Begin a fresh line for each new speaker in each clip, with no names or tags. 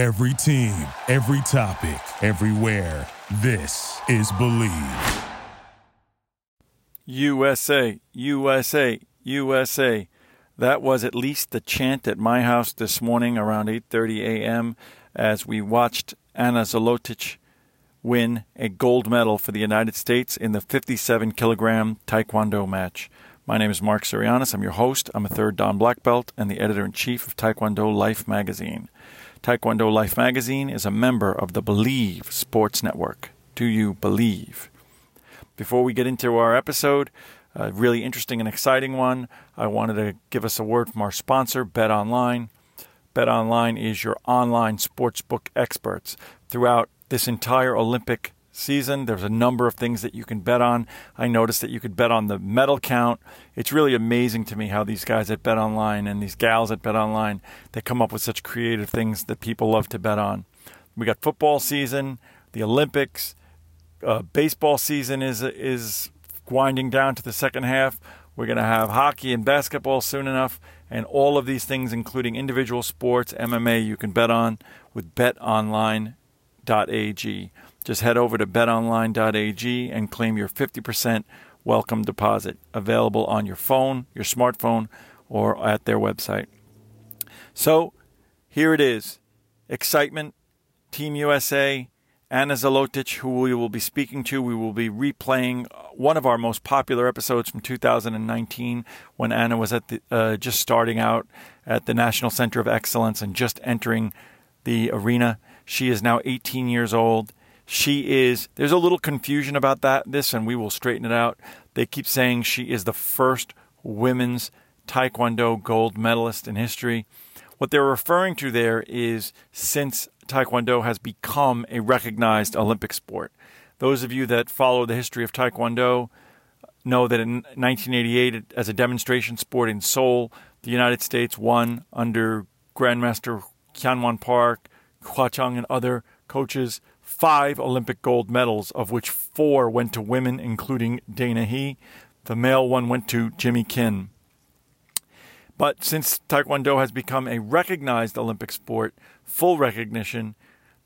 Every team, every topic, everywhere. This is Bleav.
USA, USA, USA. That was at least the chant at my house this morning around 8:30 a.m. as we watched Anna Zolotic win a gold medal for the United States in the 57 kilogram taekwondo match. My name is Mark Sirianis. I'm your host. I'm a third Dan black belt and the editor in chief of Taekwondo Life magazine. Taekwondo Life magazine is a member of the Bleav Sports Network. Do you believe? Before we get into our episode, a really interesting and exciting one, I wanted to give us a word from our sponsor, Bet Online. Bet Online is your online sportsbook experts. Throughout this entire Olympic season. There's a number of things that you can bet on. I noticed that you could bet on the medal count. It's really amazing to me how these guys at Bet Online and these gals at Bet Online they come up with such creative things that people love to bet on. We got football season, the Olympics, uh, baseball season is is winding down to the second half. We're going to have hockey and basketball soon enough, and all of these things, including individual sports, MMA, you can bet on with BetOnline.ag. Just head over to betonline.ag and claim your 50% welcome deposit available on your phone, your smartphone, or at their website. So here it is excitement, Team USA, Anna Zolotic, who we will be speaking to. We will be replaying one of our most popular episodes from 2019 when Anna was at the, uh, just starting out at the National Center of Excellence and just entering the arena. She is now 18 years old. She is, there's a little confusion about that, this, and we will straighten it out. They keep saying she is the first women's Taekwondo gold medalist in history. What they're referring to there is since Taekwondo has become a recognized Olympic sport. Those of you that follow the history of Taekwondo know that in 1988, as a demonstration sport in Seoul, the United States won under Grandmaster Hyunwon Park, Hwa Chung, and other coaches five Olympic gold medals, of which four went to women, including Dana Hee. The male one went to Jimmy Kim. But since Taekwondo has become a recognized Olympic sport, full recognition,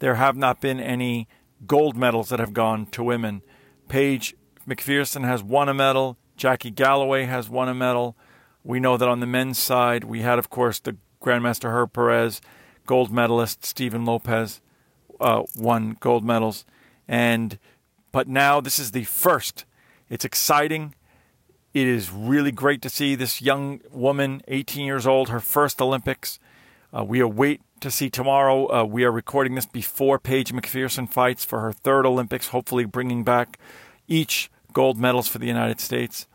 there have not been any gold medals that have gone to women. Paige McPherson has won a medal. Jackie Galloway has won a medal. We know that on the men's side, we had, of course, the Grandmaster Herb Perez, gold medalist Steven Lopez uh, won gold medals, and but now this is the first. It's exciting. It is really great to see this young woman, 18 years old, her first Olympics. Uh, we await to see tomorrow. Uh, we are recording this before Paige McPherson fights for her third Olympics, hopefully bringing back each gold medals for the United States.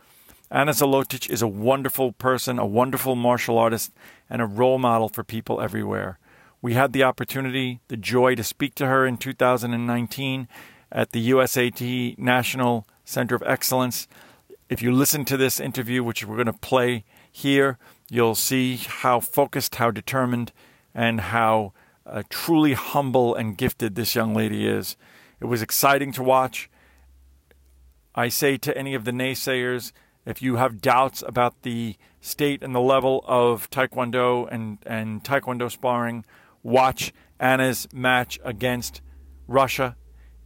Anna Zolotic is a wonderful person, a wonderful martial artist, and a role model for people everywhere. We had the opportunity, the joy to speak to her in 2019 at the USAT National Center of Excellence. If you listen to this interview, which we're going to play here, you'll see how focused, how determined, and how uh, truly humble and gifted this young lady is. It was exciting to watch. I say to any of the naysayers, if you have doubts about the state and the level of Taekwondo and, and Taekwondo sparring, watch Anna's match against Russia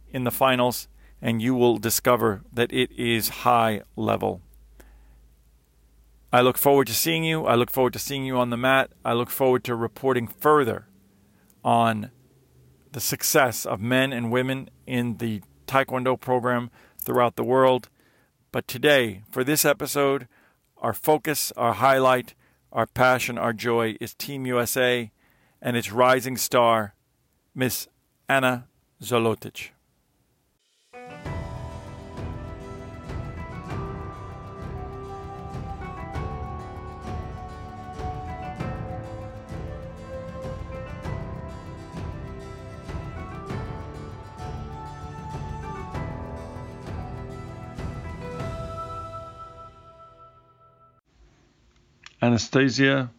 in the finals, and you will discover that it is high level. I look forward to seeing you. I look forward to seeing you on the mat. I look forward to reporting further on the success of men and women in the Taekwondo program throughout the world. But today, for this episode, our focus, our highlight, our passion, our joy is Team USA and its rising star, Miss Anna Zolotic. Anastasia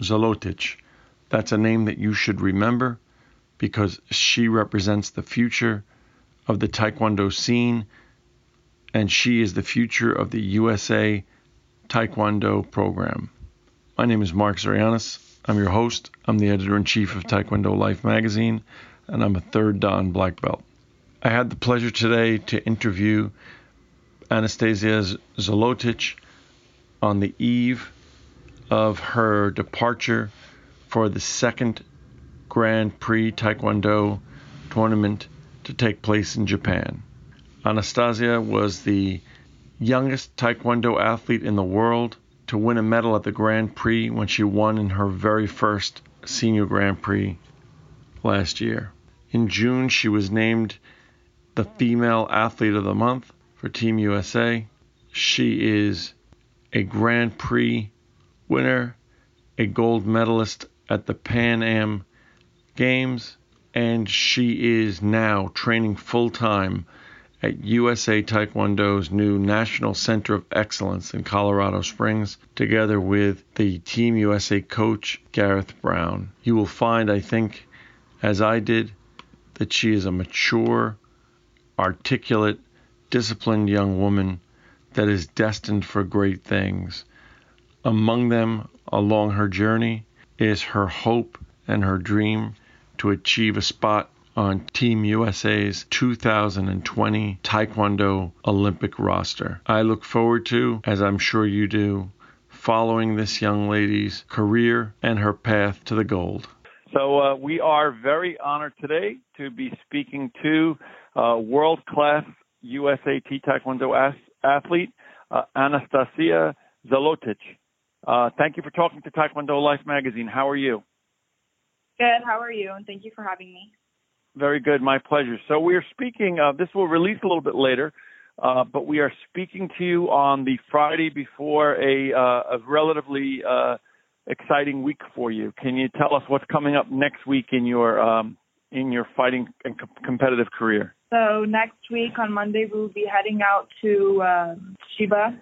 Zolotic that's a name that you should remember because she represents the future of the Taekwondo scene and she is the future of the USA Taekwondo program. My name is Mark Zarianis.
I'm your host. I'm the editor in chief of Taekwondo Life magazine, and I'm a third Dan black belt. I had the pleasure today to interview Anastasia Zolotic on the eve of her departure for the second Grand Prix Taekwondo tournament to take place in Japan. Anastasia was the youngest Taekwondo athlete in the world to win a medal at the Grand Prix when she won in her very first Senior Grand Prix last year. In June, she was named the Female Athlete of the Month for Team USA. She is a Grand Prix winner, a gold medalist at the Pan Am Games, and she is now training full time at USA Taekwondo's new National Center of Excellence in Colorado Springs, together with the Team USA coach, Gareth Brown. You will find, I think, as I did, that she is a mature, articulate, disciplined young woman that is destined for great things. Among them, along her journey, is her hope and her dream to achieve a spot on Team USA's 2020 Taekwondo Olympic roster. I look forward to, as I'm sure you do, following this young lady's career and her path to the gold.
So uh, we are very honored today to be speaking to uh, world-class USAT Taekwondo athlete uh, Anastasia Zolotic. Uh, thank you for talking to Taekwondo Life magazine. How are you?
Good. How are you? And thank you for having me.
Very good. My pleasure. So we are speaking. Uh, this will release a little bit later, uh, but we are speaking to you on the Friday before a, uh, a relatively uh, exciting week for you. Can you tell us what's coming up next week in your um, in your fighting and com- competitive career?
So next week on Monday we will be heading out to uh, Chiba.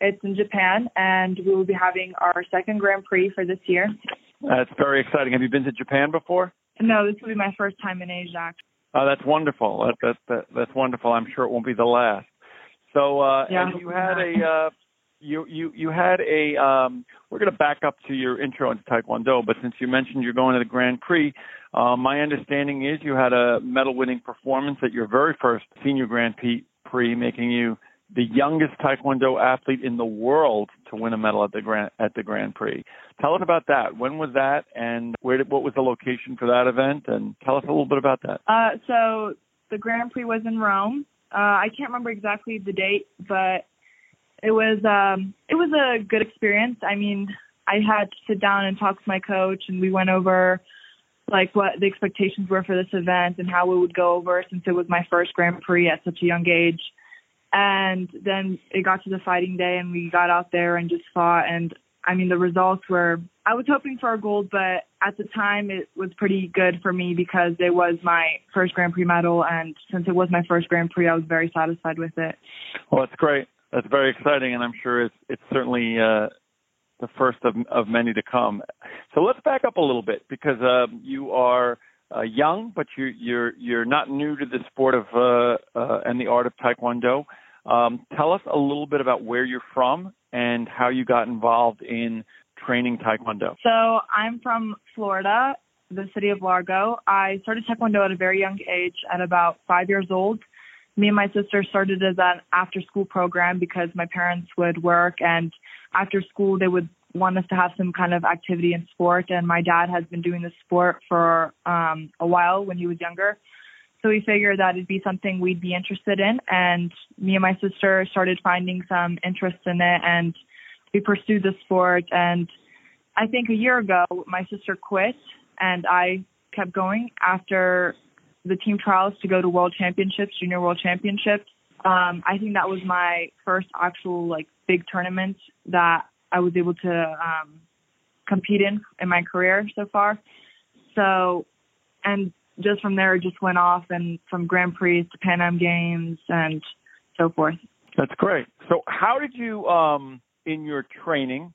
It's in Japan, and we will be having our second Grand Prix for this year.
That's very exciting. Have you been to Japan before?
No, this will be my first time in Asia.
Oh, that's wonderful. That, that, that, that's wonderful. I'm sure it won't be the last. So, uh,
yeah,
and you had a, uh, you, you, you had a, um, we're going to back up to your intro into Taekwondo, but since you mentioned you're going to the Grand Prix, uh, my understanding is you had a medal winning performance at your very first senior Grand Prix, making you the youngest Taekwondo athlete in the world to win a medal at the Grand at the Grand Prix. Tell us about that. When was that, and where did, what was the location for that event? And tell us a little bit about that.
Uh, so the Grand Prix was in Rome. Uh, I can't remember exactly the date, but it was um, it was a good experience. I mean, I had to sit down and talk to my coach, and we went over like what the expectations were for this event and how it would go over since it was my first Grand Prix at such a young age. And then it got to the fighting day and we got out there and just fought. And I mean, the results were, I was hoping for a gold, but at the time it was pretty good for me because it was my first Grand Prix medal. And since it was my first Grand Prix, I was very satisfied with it.
Well, that's great. That's very exciting. And I'm sure it's, it's certainly, uh, the first of, of many to come. So let's back up a little bit because um, you are uh, young, but you, you're you're not new to the sport of uh, uh, and the art of taekwondo. Um, tell us a little bit about where you're from and how you got involved in training taekwondo.
So I'm from Florida, the city of Largo. I started taekwondo at a very young age, at about five years old. Me and my sister started as an after-school program because my parents would work, and after school they would want us to have some kind of activity in sport. And my dad has been doing this sport for um, a while when he was younger. So we figured that it'd be something we'd be interested in. And me and my sister started finding some interest in it and we pursued the sport. And I think a year ago, my sister quit and I kept going after the team trials to go to world championships, junior world championships. Um, I think that was my first actual like big tournament that I was able to um, compete in in my career so far. So, and just from there, it just went off, and from Grand Prix to Pan Am Games and so forth.
That's great. So, how did you, um, in your training,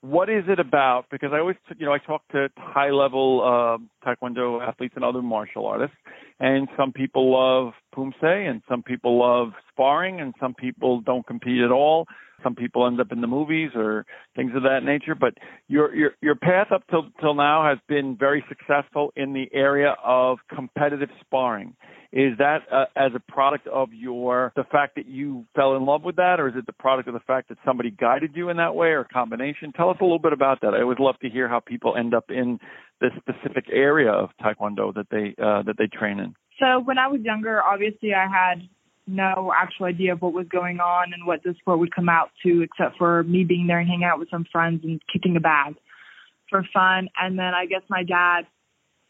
what is it about? Because I always, you know, I talk to high level uh, Taekwondo athletes and other martial artists, and some people love poomsae, and some people love sparring, and some people don't compete at all. Some people end up in the movies or things of that nature. But your your your path up till till now has been very successful in the area of competitive sparring. Is that uh, as a product of your the fact that you fell in love with that, or is it the product of the fact that somebody guided you in that way, or a combination? Tell us a little bit about that. I always love to hear how people end up in this specific area of Taekwondo that they uh, that they train in.
So when I was younger, obviously I had no actual idea of what was going on and what the sport would come out to, except for me being there and hanging out with some friends and kicking a bag for fun. And then I guess my dad,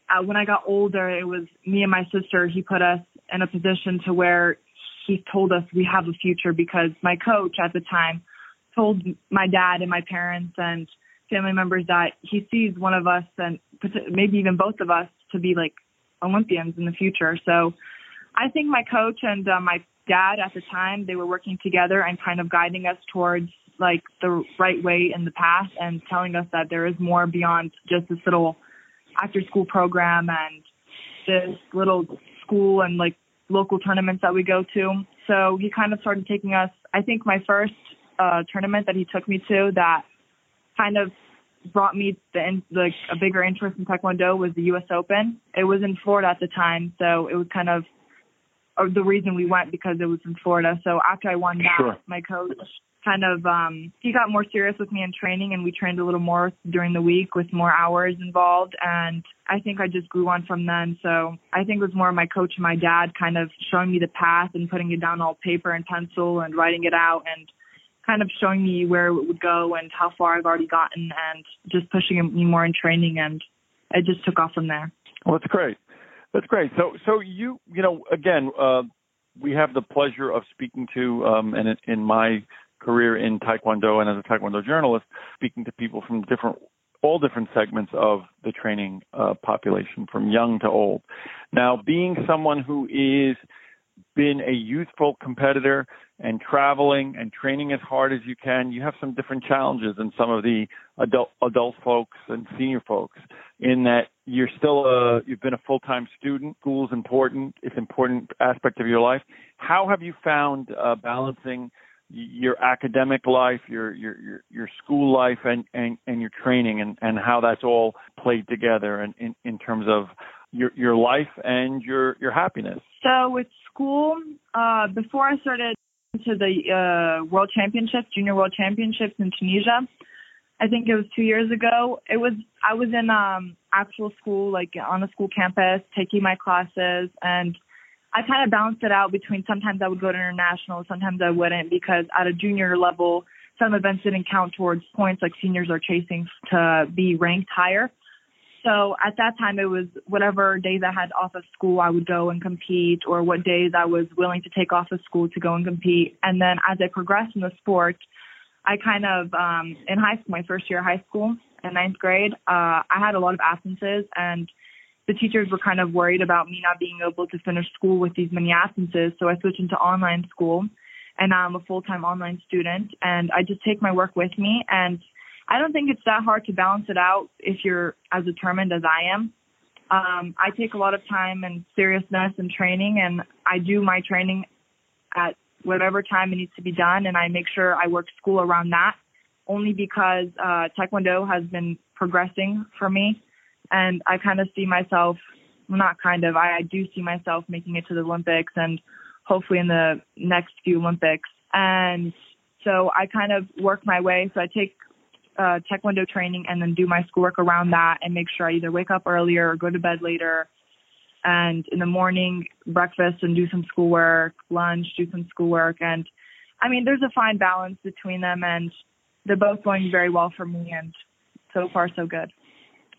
uh, when I got older, it was me and my sister. He put us in a position to where he told us we have a future because my coach at the time told my dad and my parents and family members that he sees one of us and maybe even both of us to be like Olympians in the future. So I think my coach and uh, my dad at the time they were working together and kind of guiding us towards like the right way in the path and telling us that there is more beyond just this little after school program and this little school and like local tournaments that we go to. So he kind of started taking us. I think my first uh tournament that he took me to that kind of brought me the like a bigger interest in taekwondo was the U.S. Open. It was in Florida at the time, so it was kind of or the reason we went because it was in Florida. So after I won that,
sure.
my coach kind of um he got more serious with me in training and we trained a little more during the week with more hours involved and I think I just grew on from then. So I think it was more my coach and my dad kind of showing me the path and putting it down all paper and pencil and writing it out and kind of showing me where it would go and how far I've already gotten and just pushing me more in training and it just took off from there.
Well, that's great. That's great. So, so you, you know, again, uh, we have the pleasure of speaking to, um, and in, in my career in Taekwondo and as a Taekwondo journalist, speaking to people from different, all different segments of the training uh, population, from young to old. Now, being someone who is been a youthful competitor and traveling and training as hard as you can, you have some different challenges than some of the adult adult folks and senior folks. In that you're still a you've been a full time student. School's important. It's an important aspect of your life. How have you found uh, balancing your academic life, your your your, your school life, and, and and your training, and and how that's all played together, and in in terms of your your life and your your happiness.
So with school, uh, before I started to the uh, World Championships, Junior World Championships in Tunisia, I think it was two years ago. It was I was in um actual school, like on a school campus, taking my classes, and I kind of balanced it out between sometimes I would go to international, sometimes I wouldn't, because at a junior level, some events didn't count towards points like seniors are chasing to be ranked higher. So at that time, it was whatever days I had off of school, I would go and compete, or what days I was willing to take off of school to go and compete. And then as I progressed in the sport, I kind of, um, in high school, my first year of high school, in ninth grade, uh, I had a lot of absences, and the teachers were kind of worried about me not being able to finish school with these many absences. So I switched into online school, and now I'm a full-time online student, and I just take my work with me and I don't think it's that hard to balance it out if you're as determined as I am. Um, I take a lot of time and seriousness and training, and I do my training at whatever time it needs to be done, and I make sure I work school around that. Only because uh, Taekwondo has been progressing for me, and I kind of see myself, not kind of, I, I do see myself making it to the Olympics and hopefully in the next few Olympics. And so I kind of work my way. So I take uh, taekwondo training and then do my schoolwork around that and make sure I either wake up earlier or go to bed later. And in the morning, breakfast and do some schoolwork, lunch, do some schoolwork. And I mean, there's a fine balance between them and they're both going very well for me. And so far, so good.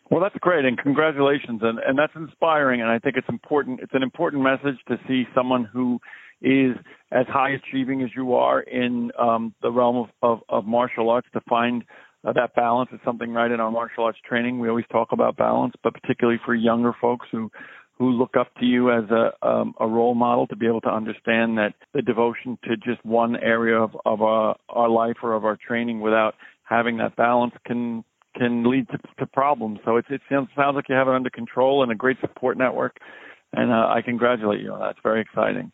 Well, that's great, and congratulations, and and that's inspiring. And I think it's important. It's an important message to see someone who is as high achieving as you are in um, the realm of, of, of martial arts to find uh, that balance is something right in our martial arts training. We always talk about balance, but particularly for younger folks who who look up to you as a um, a role model to be able to understand that the devotion to just one area of of our, our life or of our training without having that balance can can lead to, to problems. So it, it sounds, sounds like you have it under control and a great support network and uh, I congratulate you on that. It's very exciting.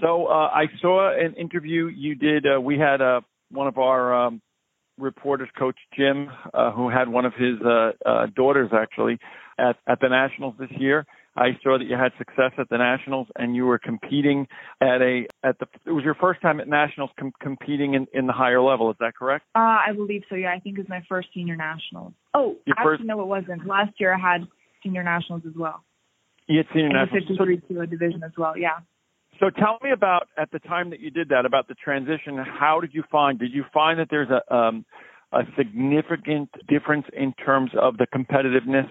So uh, I saw an interview you did. Uh, we had uh, one of our um, reporters, Coach Jim, uh, who had one of his uh, uh, daughters actually at, at the Nationals this year. I saw that you had success at the Nationals and you were competing at a at the it was your first time at Nationals com- competing in, in the higher level. Is that correct?
Uh, I believe so. Yeah, I think it was my first senior nationals. Oh, your actually first... no, it wasn't. Last year I had senior nationals as well.
You had senior nationals.
The 53 kilo division as well. Yeah.
So tell me about at the time that you did that about the transition. How did you find? Did you find that there's a um, a significant difference in terms of the competitiveness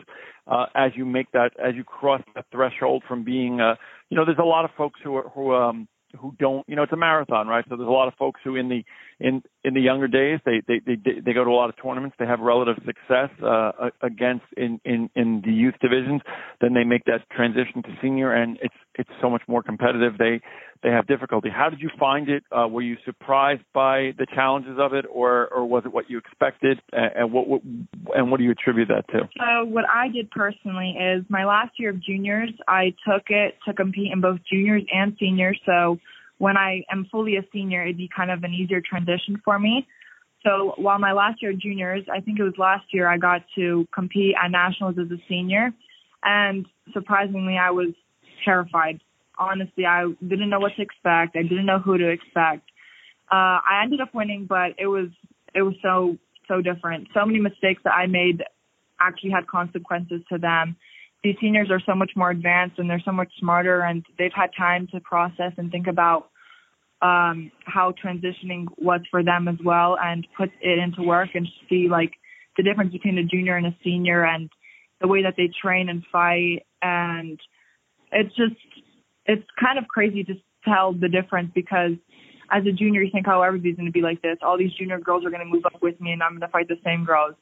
uh, as you make that as you cross that threshold from being uh, you know there's a lot of folks who are who um who don't you know it's a marathon right so there's a lot of folks who in the in in the younger days they they they they go to a lot of tournaments. They have relative success uh against in in in the youth divisions. Then they make that transition to senior and it's it's so much more competitive. They they have difficulty. How did you find it? Uh were you surprised by the challenges of it or or was it what you expected? And what, what and what do you attribute that to?
So what i did personally is my last year of juniors i took it to compete in both juniors and seniors. So when I am fully a senior, it'd be kind of an easier transition for me. So while my last year juniors, I think it was last year, I got to compete at nationals as a senior, and surprisingly, I was terrified. Honestly, I didn't know what to expect. I didn't know who to expect. Uh, I ended up winning, but it was it was so so different. So many mistakes that I made actually had consequences to them these seniors are so much more advanced and they're so much smarter and they've had time to process and think about um how transitioning was for them as well and put it into work and see like the difference between a junior and a senior and the way that they train and fight. And it's just it's kind of crazy to tell the difference because as a junior you think oh everybody's going to be like this. All these junior girls are going to move up with me and i'm going to fight the same girls.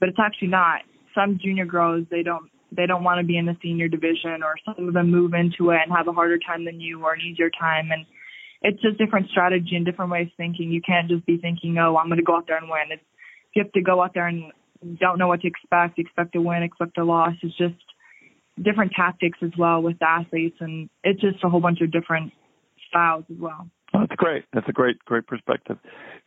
But it's actually not. Some junior girls they don't they don't want to be in the senior division or some of them move into it and have a harder time than you or an easier time and it's just different strategy and different ways of thinking. You can't just be thinking, Oh, I'm gonna go out there and win. It's you have to go out there and don't know what to expect, expect to win, expect a loss. It's just different tactics as well with athletes and it's just a whole bunch of different styles as well.
That's great. That's a great, great perspective.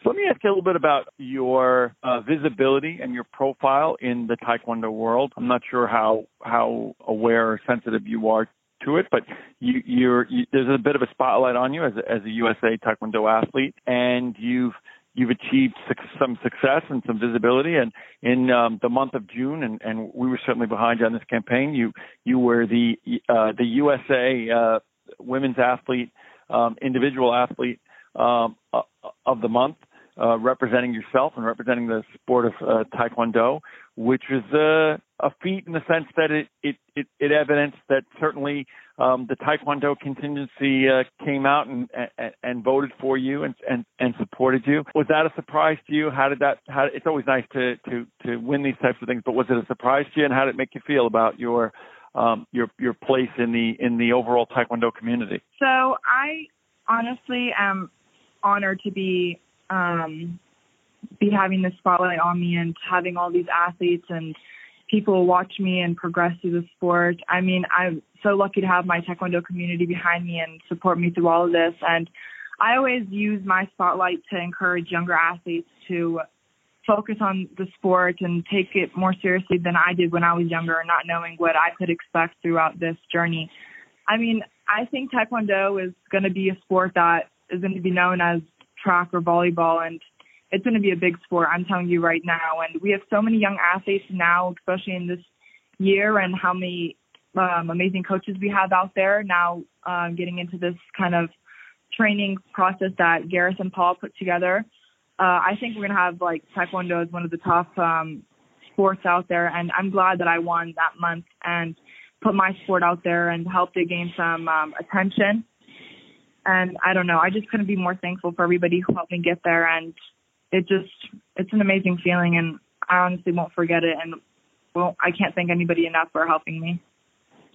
So let me ask you a little bit about your uh, visibility and your profile in the Taekwondo world. I'm not sure how how aware or sensitive you are to it, but you, you're you, there's a bit of a spotlight on you as a, as a USA Taekwondo athlete, and you've you've achieved some success and some visibility. And in um, the month of June, and, and we were certainly behind you on this campaign. You you were the uh, the USA uh, women's athlete um, individual athlete um, uh, of the month, uh, representing yourself and representing the sport of uh, Taekwondo, which was uh, a feat in the sense that it it it, it evidenced that certainly um, the Taekwondo contingency uh, came out and, and and voted for you and, and and supported you. Was that a surprise to you? How did that? How it's always nice to to to win these types of things, but was it a surprise to you? And how did it make you feel about your um, your your place in the in the overall Taekwondo community?
So I honestly am honored to be um, be having the spotlight on me and having all these athletes and people watch me and progress through the sport. I mean, I'm so lucky to have my Taekwondo community behind me and support me through all of this. And I always use my spotlight to encourage younger athletes to focus on the sport and take it more seriously than I did when I was younger, not knowing what I could expect throughout this journey. I mean, I think Taekwondo is going to be a sport that is going to be known as track or volleyball, and it's going to be a big sport. I'm telling you right now. And we have so many young athletes now, especially in this year, and how many um, amazing coaches we have out there now, um, getting into this kind of training process that and Paul put together uh, I think we're gonna have like Taekwondo as one of the top um, sports out there, and I'm glad that I won that month and put my sport out there and helped it gain some um, attention. And I don't know, I just couldn't be more thankful for everybody who helped me get there, and it just it's an amazing feeling, and I honestly won't forget it, and well, I can't thank anybody enough for helping me.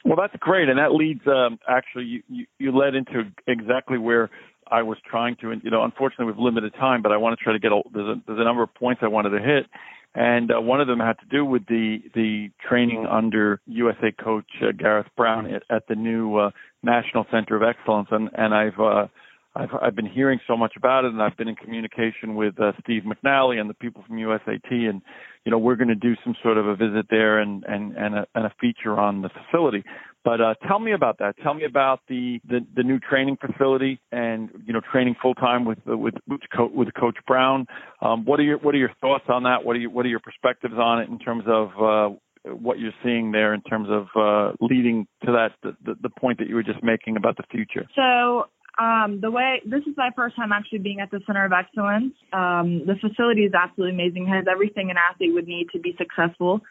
Well, that's great, and that leads um, actually you, you, you led into exactly where I was trying to, you know, unfortunately we've limited time, but I want to try to get a there's a, there's a number of points I wanted to hit, and uh, one of them had to do with the the training under USA coach uh, Gareth Brown at, at the new uh, National Center of Excellence, and and I've uh, I've I've been hearing so much about it, and I've been in communication with uh, Steve McNally and the people from USAT, and you know we're going to do some sort of a visit there and and and a, and a feature on the facility. But uh, tell me about that. Tell me about the, the, the new training facility and you know training full time with with with, Co- with Coach Brown. Um, what are your what are your thoughts on that? What are you what are your perspectives on it in terms of uh, what you're seeing there in terms of uh, leading to that the, the point that you were just making about the future?
So um, the way this is my first time actually being at the Center of Excellence. Um, the facility is absolutely amazing. It has everything an athlete would need to be successful.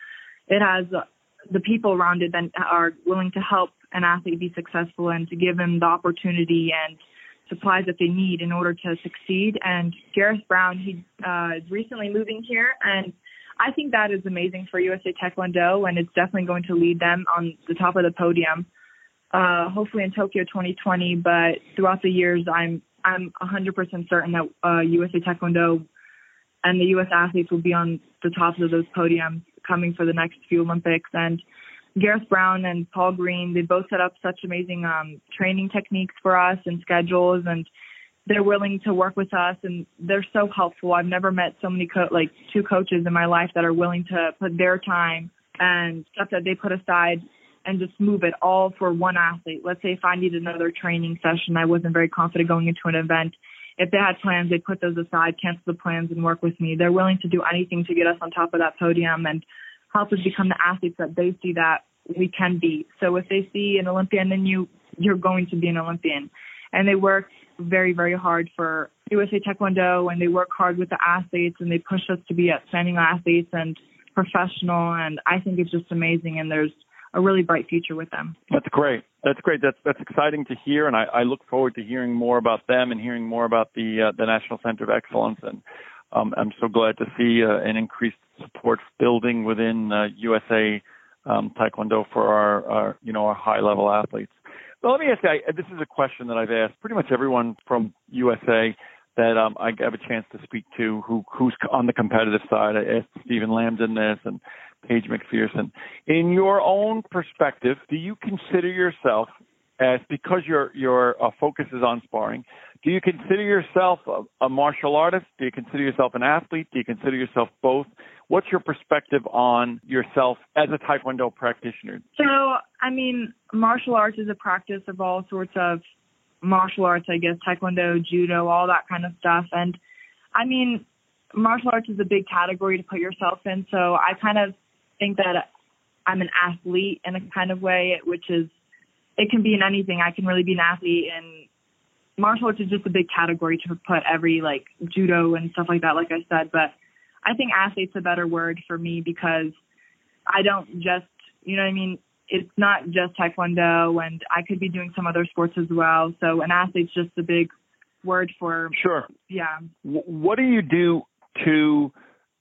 It has the people around it that are willing to help an athlete be successful and to give them the opportunity and supplies that they need in order to succeed. And Gareth Brown, he uh, is recently moving here, and I think that is amazing for USA Taekwondo, and it's definitely going to lead them on the top of the podium uh, hopefully in Tokyo 2020. But throughout the years, I'm I'm 100% certain that uh, USA Taekwondo and the U.S. athletes will be on the tops of those podiums coming for the next few Olympics. And Gareth Brown and Paul Green, they both set up such amazing um, training techniques for us and schedules, and they're willing to work with us, and they're so helpful. I've never met so many co- like two coaches in my life that are willing to put their time and stuff that they put aside and just move it all for one athlete. Let's say if I needed another training session, I wasn't very confident going into an event. If they had plans, they'd put those aside, cancel the plans, and work with me. They're willing to do anything to get us on top of that podium and help us become the athletes that they see that we can be. So if they see an Olympian in you, you're going to be an Olympian. And they work very, very hard for USA Taekwondo and they work hard with the athletes and they push us to be outstanding athletes and professional. And I think it's just amazing. And there's a really bright future with them.
That's great. That's great. That's that's exciting to hear, and I, I look forward to hearing more about them and hearing more about the uh, the National Center of Excellence. And um, I'm so glad to see uh, an increased support building within uh, USA um, Taekwondo for our, our you know our high level athletes. But let me ask you. This is a question that I've asked pretty much everyone from USA that um, I have a chance to speak to who who's on the competitive side. I asked Stephen Lambdin this and Paige McPherson. In your own perspective, do you consider yourself as because your your uh, focus is on sparring, do you consider yourself a, a, martial artist? Do you consider yourself an athlete? Do you consider yourself both? What's your perspective on yourself as a Taekwondo practitioner?
So, I mean, martial arts is a practice of all sorts of martial arts, I guess, Taekwondo, Judo, all that kind of stuff. And I mean, martial arts is a big category to put yourself in. So I kind of think that I'm an athlete in a kind of way, which is it can be in anything. I can really be an athlete and martial arts is just a big category to put every like judo and stuff like that, like I said. But I think athlete's a better word for me because I don't just, you know what I mean? It's not just taekwondo and I could be doing some other sports as well. So an athlete's just a big word for.
Sure.
Yeah.
What do you do to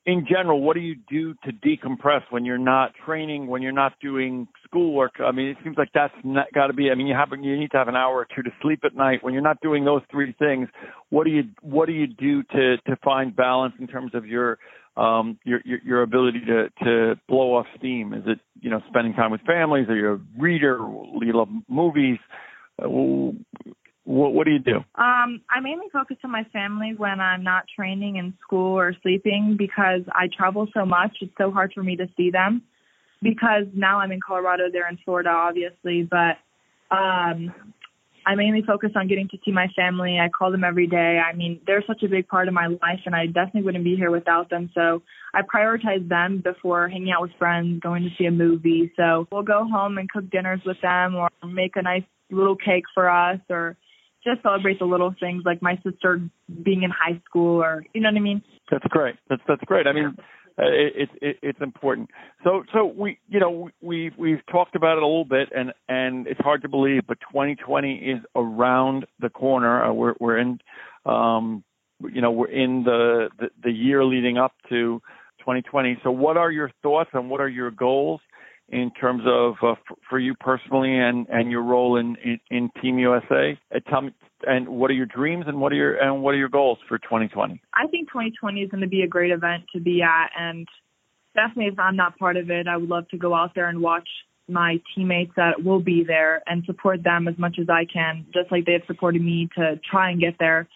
in general, what do you do to decompress when you're not training, when you're not doing schoolwork? I mean, it seems like that's got to be. I mean, you have you need to have an hour or two to sleep at night. When you're not doing those three things, what do you what do you do to to find balance in terms of your um your your, your ability to to blow off steam? Is it you know spending time with families? Are you a reader? Do you love movies? Uh, what, what do you do?
Um, I mainly focus on my family when I'm not training in school or sleeping because I travel so much. It's so hard for me to see them because now I'm in Colorado, they're in Florida, obviously. But um, I mainly focus on getting to see my family. I call them every day. I mean, they're such a big part of my life, and I definitely wouldn't be here without them. So I prioritize them before hanging out with friends, going to see a movie. So we'll go home and cook dinners with them, or make a nice little cake for us, or just celebrate the little things like my sister being in high school or you know what I mean.
That's great. That's that's great. I mean, uh, it's it, it's important. So so we you know we we've talked about it a little bit and and it's hard to believe, but 2020 is around the corner. Uh, we're we're in um you know we're in the, the the year leading up to 2020. So what are your thoughts and what are your goals? in terms of uh, for you personally and, and your role in, in, in Team USA? Uh, tell me, and what are your dreams and what are your and what are your goals for 2020?
I think 2020 is going to be a great event to be at, and definitely if I'm not part of it, I would love to go out there and watch my teammates that will be there and support them as much as I can, just like they have supported me to try and get there.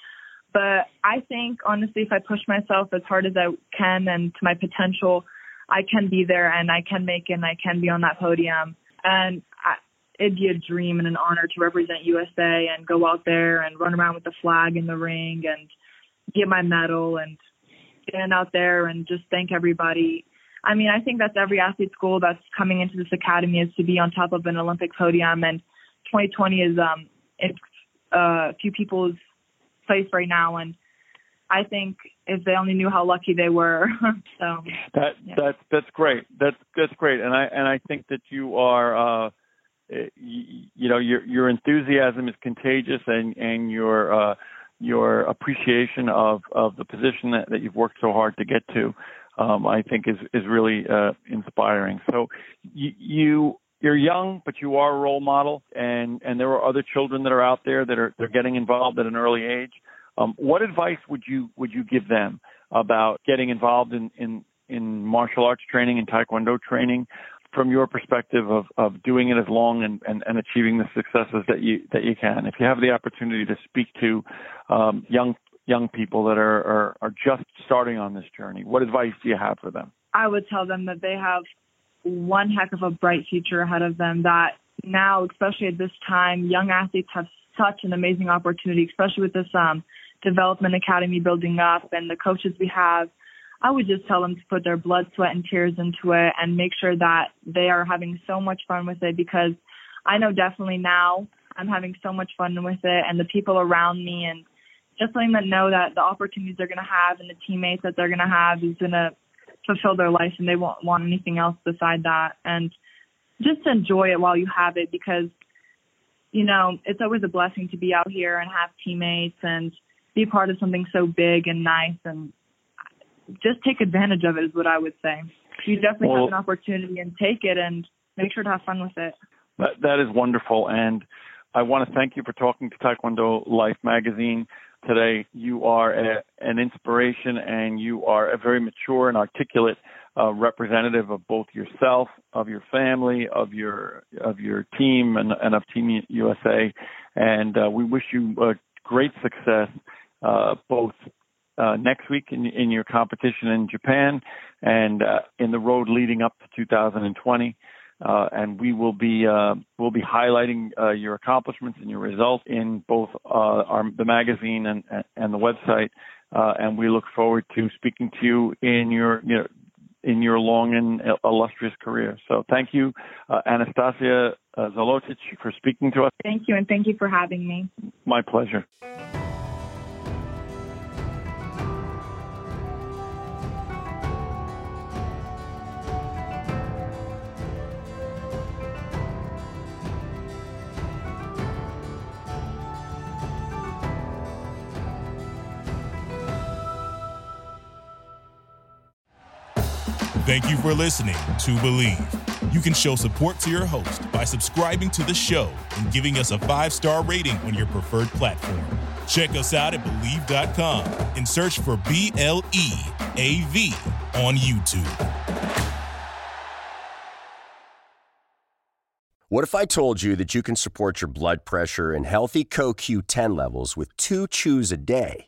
But I think honestly, if I push myself as hard as I can and to my potential, I can be there and I can make it and I can be on that podium. And I, it'd be a dream and an honor to represent USA and go out there and run around with the flag in the ring and get my medal and stand out there and just thank everybody. I mean, I think that's every athlete's goal that's coming into this academy is to be on top of an Olympic podium and 2020 is um it's uh, a few people's place right now and I think if they only knew how lucky they were. so
that yeah. that's that's great. That's that's great, and I and I think that you are. uh you, you know your your enthusiasm is contagious and and your uh your appreciation of of the position that, that you've worked so hard to get to um I think is is really uh inspiring so you, you you're young but you are a role model and and there are other children that are out there that are they're getting involved at an early age um, what advice would you would you give them about getting involved in in, in martial arts training and taekwondo training? From your perspective of, of doing it as long and, and, and achieving the successes that you that you can, if you have the opportunity to speak to um, young young people that are, are, are just starting on this journey, what advice do you have for them?
I would tell them that they have one heck of a bright future ahead of them. That now, especially at this time, young athletes have such an amazing opportunity, especially with this um, development academy building up and the coaches we have, I would just tell them to put their blood, sweat, and tears into it and make sure that they are having so much fun with it because I know definitely now I'm having so much fun with it and the people around me and just letting them know that the opportunities they're going to have and the teammates that they're going to have is going to fulfill their life and they won't want anything else beside that. And just enjoy it while you have it because, you know, it's always a blessing to be out here and have teammates and – be part of something so big and nice and just take advantage of it is what I would say. You definitely well, have an opportunity and take it and make sure to have fun with it.
That, that is wonderful. And I want to thank you for talking to Taekwondo Life magazine today. You are a, an inspiration and you are a very mature and articulate uh, representative of both yourself, of your family, of your of your team, and, and of Team USA. And uh, we wish you uh, great success uh, both uh, next week in, in, your competition in Japan and uh, in the road leading up to 2020. Uh, and we will be uh, we'll be highlighting uh, your accomplishments and your results in both our, the magazine and and the website. and we look forward to speaking to you in your you know, in your long and illustrious career. So thank you, Anastasia Zolotic, for speaking to us.
Thank you, and thank you for having me.
My pleasure.
Thank you for listening to Bleav. You can show support to your host by subscribing to the show and giving us a five star rating on your preferred platform. Check us out at Bleav.com and search for B L E A V on YouTube.
What if I told you that you can support your blood pressure and healthy CoQ10 levels with two chews a day?